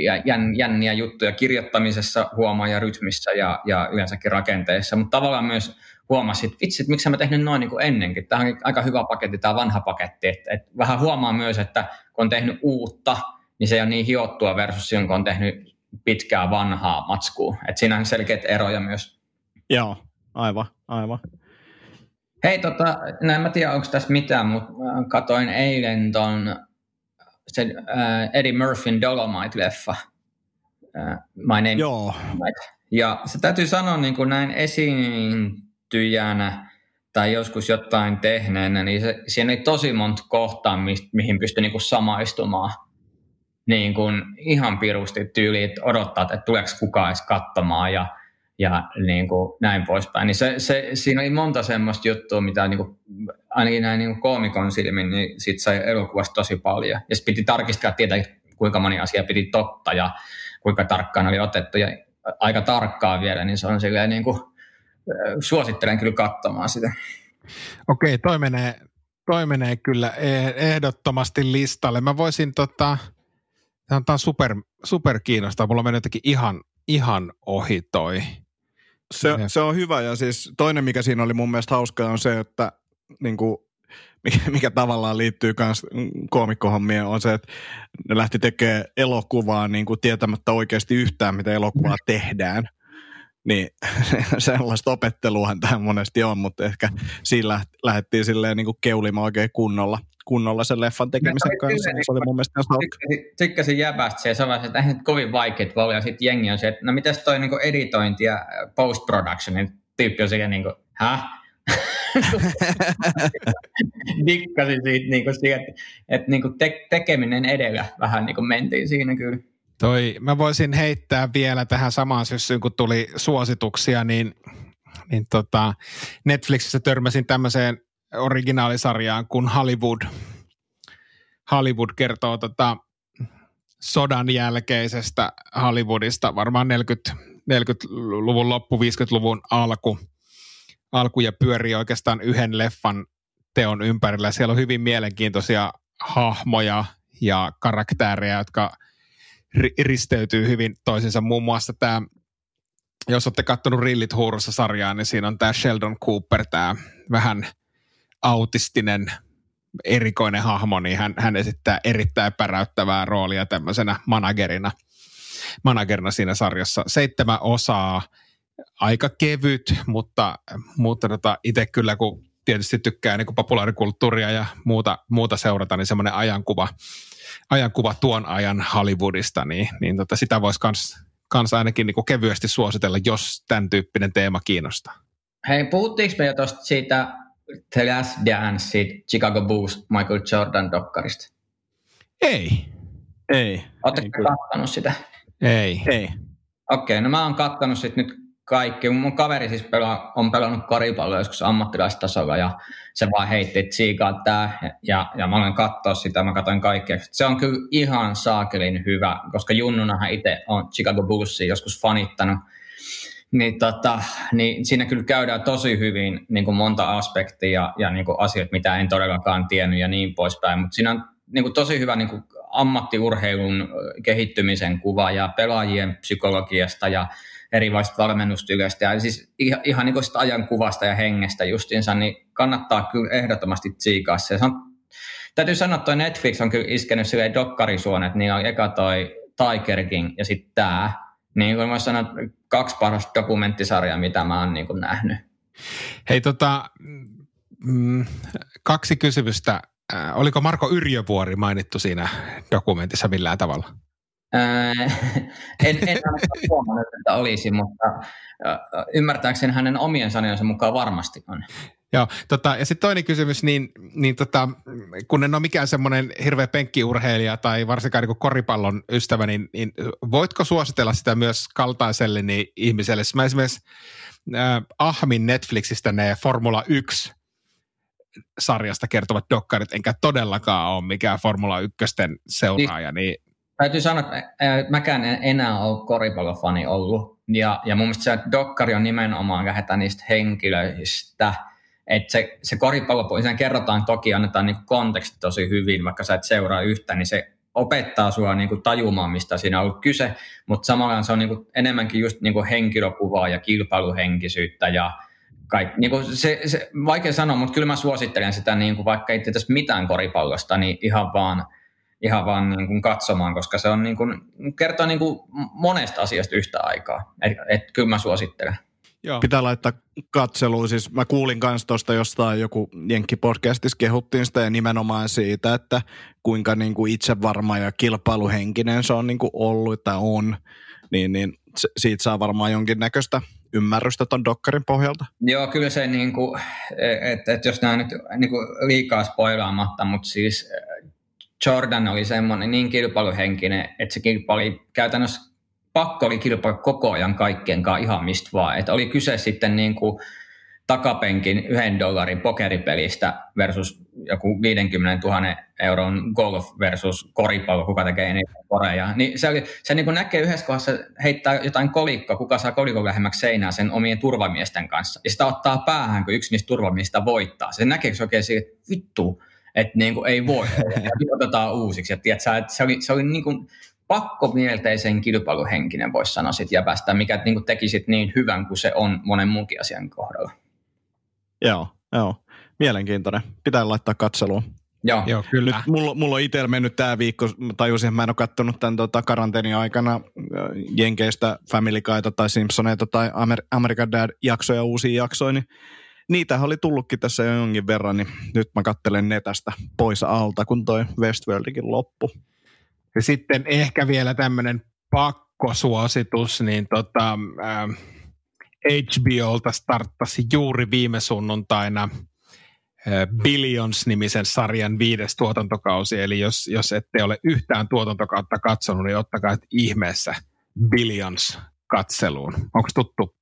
jänniä juttuja kirjoittamisessa huomaa ja rytmissä ja, ja yleensäkin rakenteessa, mutta tavallaan myös huomasit, että vitsi, että miksi mä tehnyt noin niin kuin ennenkin. Tämä on aika hyvä paketti, tämä vanha paketti. että että vähän huomaa myös, että kun on tehnyt uutta, niin se ei ole niin hiottua versus silloin, kun on tehnyt pitkää vanhaa matskua. Että siinä on selkeät eroja myös. Joo, aivan, aivan. Hei, tota, en mä tiedä, onko tässä mitään, mutta katoin eilen ton se äh, Eddie Murphyn Dolomite-leffa. Äh, My Name Joo. Ja se täytyy sanoa niin kuin näin esiintyjänä tai joskus jotain tehneenä, niin se, siinä ei tosi monta kohtaa, mi, mihin pystyi niin kuin samaistumaan. Niin kuin ihan pirusti tyyli, että odottaa, että tuleeko kukaan edes katsomaan ja, ja niin kuin näin poispäin. Niin se, se, siinä oli monta semmoista juttua, mitä niin kuin ainakin näin niin koomikon silmin, niin siitä sai elokuvasta tosi paljon. Ja piti tarkistaa tietää, kuinka moni asia piti totta ja kuinka tarkkaan oli otettu. Ja aika tarkkaa vielä, niin se on silleen niin kuin, suosittelen kyllä katsomaan sitä. Okei, toi menee, toi menee kyllä e- ehdottomasti listalle. Mä voisin tota, tämä on super, super kiinnostaa. Mulla on mennyt jotenkin ihan, ihan ohi toi. Se, se on hyvä. Ja siis toinen, mikä siinä oli mun mielestä hauskaa on se, että niin kuin, mikä, mikä tavallaan liittyy myös koomikkohommien, on se, että ne lähti tekemään elokuvaa niin kuin tietämättä oikeasti yhtään, mitä elokuvaa tehdään. Niin sellaista opetteluahan tähän monesti on, mutta ehkä siinä lähdettiin silleen niin kuin keulimaan oikein kunnolla, kunnolla sen leffan tekemisen se kanssa. Kyllä, se oli mun mielestä hauska. Tykkäsin jäbästä se, sanoin, että eihän kovin vaikeat voi ja sitten jengi on se, että no mitäs toi niin editointi ja post-production, niin tyyppi on sekä niin kuin, häh? Dikkasin siitä, niin kuin siihen, että, että niin kuin te, tekeminen edellä vähän niin kuin mentiin siinä kyllä. Toi, mä voisin heittää vielä tähän samaan syssyyn, kun tuli suosituksia, niin, niin tota, Netflixissä törmäsin tämmöiseen originaalisarjaan kuin Hollywood. Hollywood kertoo tota, sodan jälkeisestä Hollywoodista, varmaan 40, 40-luvun loppu, 50-luvun alku – alkuja pyörii oikeastaan yhden leffan teon ympärillä. Siellä on hyvin mielenkiintoisia hahmoja ja karaktäärejä, jotka risteytyy hyvin toisensa. Muun muassa tämä, jos olette katsonut Rillit huurussa sarjaa, niin siinä on tämä Sheldon Cooper, tämä vähän autistinen erikoinen hahmo, niin hän, hän esittää erittäin päräyttävää roolia tämmöisenä managerina, managerina siinä sarjassa. Seitsemän osaa, aika kevyt, mutta, mutta tota, itse kyllä kun tietysti tykkää niin populaarikulttuuria ja muuta, muuta seurata, niin semmoinen ajankuva, ajankuva tuon ajan Hollywoodista, niin, niin tota, sitä voisi kans, kans ainakin niin kevyesti suositella, jos tämän tyyppinen teema kiinnostaa. Hei, puhuttiinko me jo tuosta siitä The Last Dance, siitä Chicago Bulls Michael Jordan dokkarista? Ei. Ei. Oletteko kattanut sitä? Ei. Ei. Okei, okay, no mä oon kattanut sit nyt kaikki. Mun kaveri siis pelaa, on pelannut koripalloa joskus ammattilaistasolla ja se vaan heitti, että siikaa tää. Ja, ja mä olen katsoa sitä, mä katsoin kaikkea. Se on kyllä ihan saakelin hyvä, koska junnunahan itse on Chicago Bullsia joskus fanittanut. Niin, tota, niin siinä kyllä käydään tosi hyvin niin kuin monta aspektia ja, ja niin kuin asioita, mitä en todellakaan tiennyt ja niin poispäin. Mutta siinä on niin kuin tosi hyvä niin kuin ammattiurheilun kehittymisen kuva ja pelaajien psykologiasta ja erilaisista valmennustyylistä ja siis ihan, ihan niin kuin sitä ajankuvasta ja hengestä justiinsa, niin kannattaa kyllä ehdottomasti tsiikaa se. se on, täytyy sanoa, että Netflix on kyllä iskenyt silleen dokkarisuonet, niin on eka toi Tiger King ja sitten tämä. Niin kuin mä sanoin, kaksi parasta dokumenttisarjaa, mitä mä oon niin kuin nähnyt. Hei tota, mm, kaksi kysymystä. Äh, oliko Marko Yrjövuori mainittu siinä dokumentissa millään tavalla? en, en huomannut, että olisi, mutta ymmärtääkseni hänen omien sanojensa mukaan varmasti on. Joo, tota, ja sitten toinen kysymys, niin, niin tota, kun en ole mikään semmoinen hirveä penkkiurheilija tai varsinkaan niin koripallon ystävä, niin, niin voitko suositella sitä myös kaltaiselle niin ihmiselle? Mä esimerkiksi äh, Ahmin Netflixistä ne Formula 1 sarjasta kertovat dokkarit, enkä todellakaan ole mikään Formula 1 seuraaja, niin Täytyy sanoa, että mäkään en enää ole koripallofani ollut. Ja, ja mun mielestä se dokkari on nimenomaan lähdetään niistä henkilöistä. Että se, se koripallo, kerrotaan toki, annetaan niin konteksti tosi hyvin, vaikka sä et seuraa yhtään, niin se opettaa sua niin kuin tajumaan, mistä siinä on ollut kyse, mutta samalla se on niin kuin enemmänkin just niin kuin henkilökuvaa ja kilpailuhenkisyyttä ja kaikki. Niin kuin se, se, vaikea sanoa, mutta kyllä mä suosittelen sitä, niin kuin vaikka ei tietysti mitään koripallosta, niin ihan vaan – ihan vaan niin kuin katsomaan, koska se on niin kuin, kertoo niin kuin monesta asiasta yhtä aikaa. Et, et, kyllä mä suosittelen. Joo. Pitää laittaa katseluun. Siis mä kuulin kanssa tuosta jostain joku Jenkki-podcastissa kehuttiin sitä ja nimenomaan siitä, että kuinka niin kuin itsevarma ja kilpailuhenkinen se on niin kuin ollut tai on. Niin, niin siitä saa varmaan jonkinnäköistä ymmärrystä ton dokkarin pohjalta. Joo, kyllä se, niin kuin, että et jos nämä nyt niin kuin liikaa spoilaamatta, mutta siis Jordan oli semmoinen niin kilpailuhenkinen, että se kilpaili käytännössä pakko oli kilpailla koko ajan kaikkien kanssa ihan mistä vaan. Että oli kyse sitten niin kuin takapenkin yhden dollarin pokeripelistä versus joku 50 000 euron golf versus koripallo, kuka tekee eniten koreja. Niin se, oli, se niin kuin näkee yhdessä kohdassa heittää jotain kolikkoa, kuka saa kolikon lähemmäksi seinää sen omien turvamiesten kanssa. Ja sitä ottaa päähän, kun yksi niistä turvamiehistä voittaa. Se näkee se oikein siitä, että vittu, että niin kuin ei voi, otetaan uusiksi. Ja tiedätkö, että se oli, se oli niin kuin pakkomielteisen kilpailuhenkinen, voisi sanoa sit jäpästä, mikä niin kuin teki sit niin hyvän kuin se on monen muunkin asian kohdalla. Joo, joo. Mielenkiintoinen. Pitää laittaa katseluun. Joo, Joo kyllä. Nyt mulla, mulla on itsellä mennyt tämä viikko, tajusin, että mä en ole katsonut tämän tota, karanteenin aikana äh, Jenkeistä Family Guyta tai Simpsoneita tai Amer- American Dad-jaksoja, uusia jaksoja, niin niitä oli tullutkin tässä jo jonkin verran, niin nyt mä kattelen netästä pois alta, kun toi Westworldikin loppu. Ja sitten ehkä vielä tämmöinen pakkosuositus, niin tota, äh, HBOlta starttasi juuri viime sunnuntaina äh, Billions-nimisen sarjan viides tuotantokausi, eli jos, jos ette ole yhtään tuotantokautta katsonut, niin ottakaa ihmeessä Billions katseluun. Onko tuttu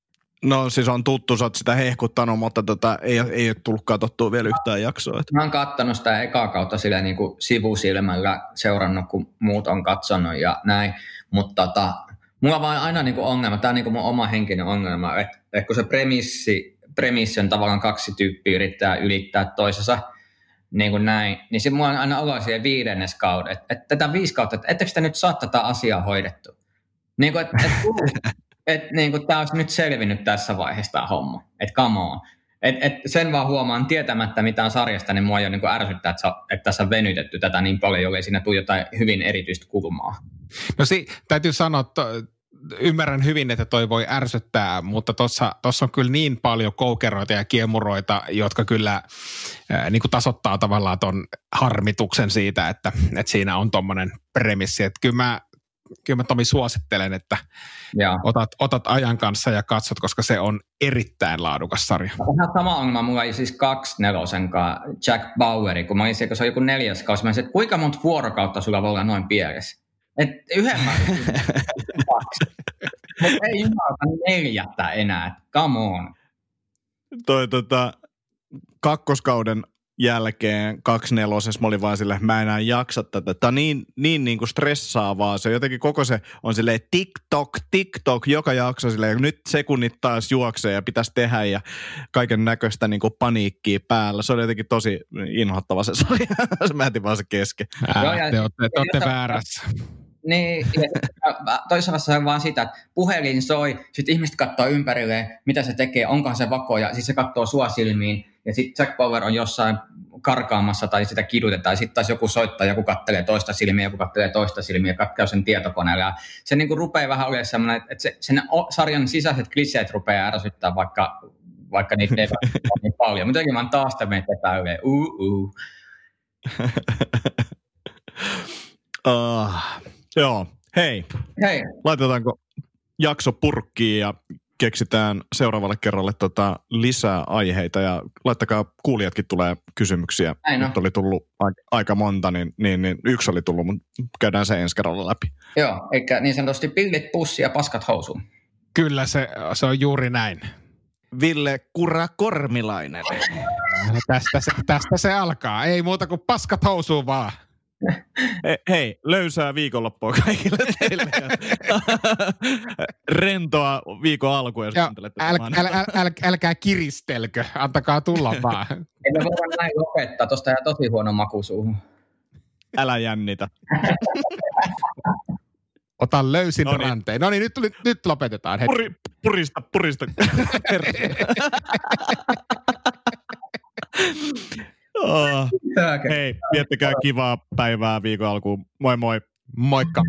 No siis on tuttu, sä oot sitä hehkuttanut, mutta tota, ei, ei ole tullut katsottua vielä yhtään jaksoa. Että. Mä oon kattanut sitä ekaa kautta sillä niin kuin sivusilmällä seurannut, kun muut on katsonut ja näin. Mutta tota, mulla on vaan aina niin kuin ongelma, tämä on niin kuin mun oma henkinen ongelma, että, että kun se premissi premission tavallaan kaksi tyyppiä yrittää ylittää toisensa niin kuin näin, niin se mua on aina olo siihen viidennes kauden, että, että tätä viisi kautta, että ettekö sitä nyt saa tätä asiaa hoidettu? Niin kuin, että, että, että niin tämä olisi nyt selvinnyt tässä vaiheessa tämä homma, että come on. Et, et sen vaan huomaan tietämättä mitään sarjasta, niin mua jo niin ärsyttää, että, että tässä on venytetty tätä niin paljon, jollei siinä tule jotain hyvin erityistä kulmaa. No si, täytyy sanoa, että ymmärrän hyvin, että toi voi ärsyttää, mutta tuossa on kyllä niin paljon koukeroita ja kiemuroita, jotka kyllä ää, niin kuin tasoittaa tavallaan ton harmituksen siitä, että, että siinä on tuommoinen premissi. Että kyllä mä, kyllä mä Tomi suosittelen, että otat, otat ajan kanssa ja katsot, koska se on erittäin laadukas sarja. Ihan sama ongelma mulla oli siis kaksi nelosen Jack Baueri, kun mä olin siellä, kun se on joku neljäs kausi. Mä olisin, että kuinka monta vuorokautta sulla voi olla noin pielessä? Et yhden mä Mutta ei jumalata neljättä enää, come on. Toi tota, kakkoskauden jälkeen nelosessa mä olin vaan silleen, mä enää jaksa tätä. Tämä on niin, niin, niin kuin stressaavaa. Se jotenkin koko se on silleen TikTok, TikTok, joka jakso silleen, nyt sekunnit taas juoksee ja pitäisi tehdä ja kaiken näköistä niin paniikkiä päällä. Se oli jotenkin tosi inhottava se sarja. mä etin vaan se kesken. Ää, te olette, te olette väärässä. Niin, ja toisaalta on vaan sitä, että puhelin soi, sitten ihmiset katsoo ympärilleen, mitä se tekee, onkohan se vakoja, sitten se katsoo sua silmiin, ja sitten Jack Power on jossain karkaamassa tai sitä kidutetaan, sitten taas joku soittaa, joku kattelee toista silmiä, joku kattelee toista silmiä, katsoo sen tietokoneella. Ja se niin kuin rupeaa vähän olemaan sellainen, että se, sen sarjan sisäiset kliseet rupeaa ärsyttää, vaikka, vaikka niitä ei ole niin paljon. Mutta mä taas te menette täyleen, uh, uh. Joo, hei. Hei. Laitetaanko jakso purkkiin ja keksitään seuraavalle kerralle tota lisää aiheita ja laittakaa kuulijatkin tulee kysymyksiä. Näin Nyt oli tullut aika monta, niin, niin, niin yksi oli tullut, mutta käydään se ensi kerralla läpi. Joo, eikä niin sanotusti pillit pussi ja paskat housuun. Kyllä se, se on juuri näin. Ville Kura Kormilainen. tästä, se, tästä se alkaa. Ei muuta kuin paskat housuun vaan. Hei, löysää viikonloppua kaikille teille. Rentoa viikon alku, jos ja äl, äl, äl, äl, älkää kiristelkö, antakaa tulla vaan. Ei me voida näin lopettaa, tuosta jää tosi huono maku suuhun. Älä jännitä. Ota löysin no niin. ranteen. No niin, nyt, nyt, nyt lopetetaan heti. Puri, purista, purista. Oh. Hei, viettäkää kivaa päivää viikon alkuun. Moi moi. Moikka.